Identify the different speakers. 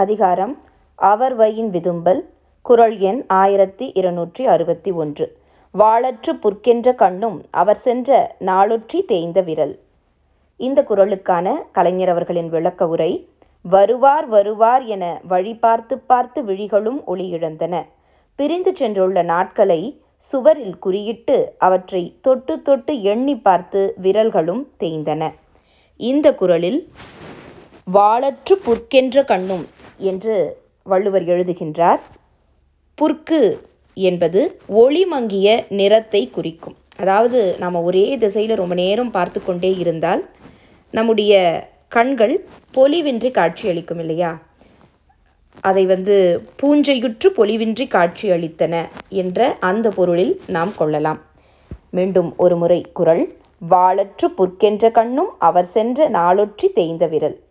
Speaker 1: அதிகாரம் அவர்வையின் விதும்பல் குரல் எண் ஆயிரத்தி இருநூற்றி அறுபத்தி ஒன்று. வாளற்று புற்கென்ற கண்ணும் அவர் சென்ற நாளொற்றி தேய்ந்த விரல். இந்த குரலுக்கான கலைஞர் அவர்களின் விளக்க உரை வருவார் வருவார் என வழி பார்த்து பார்த்து விழிகளும் ஒளி இழந்தன பிரிந்து சென்றுள்ள நாட்களை சுவரில் குறியிட்டு அவற்றை தொட்டு தொட்டு எண்ணி பார்த்து விரல்களும் தேய்ந்தன. இந்த குரலில் வாளற்று புற்கென்ற கண்ணும் என்று வள்ளுவர் எழுதுகின்றார். புற்கு என்பது ஒளி மங்கிய நிறத்தை குறிக்கும். அதாவது நாம் ஒரே திசையில் ரொம்ப நேரம் பார்த்து கொண்டே இருந்தால் நம்முடைய கண்கள் பொலிவின்றி காட்சியளிக்கும் இல்லையா? அதை வந்து பூஞ்சையுற்று பொலிவின்றி காட்சியளித்தன என்ற அந்த பொருளில் நாம் கொள்ளலாம். மீண்டும் ஒரு முறை குரல். வாளற்று புற்கென்ற கண்ணும் அவர் சென்ற நாளொற்றி தேய்ந்த விரல்.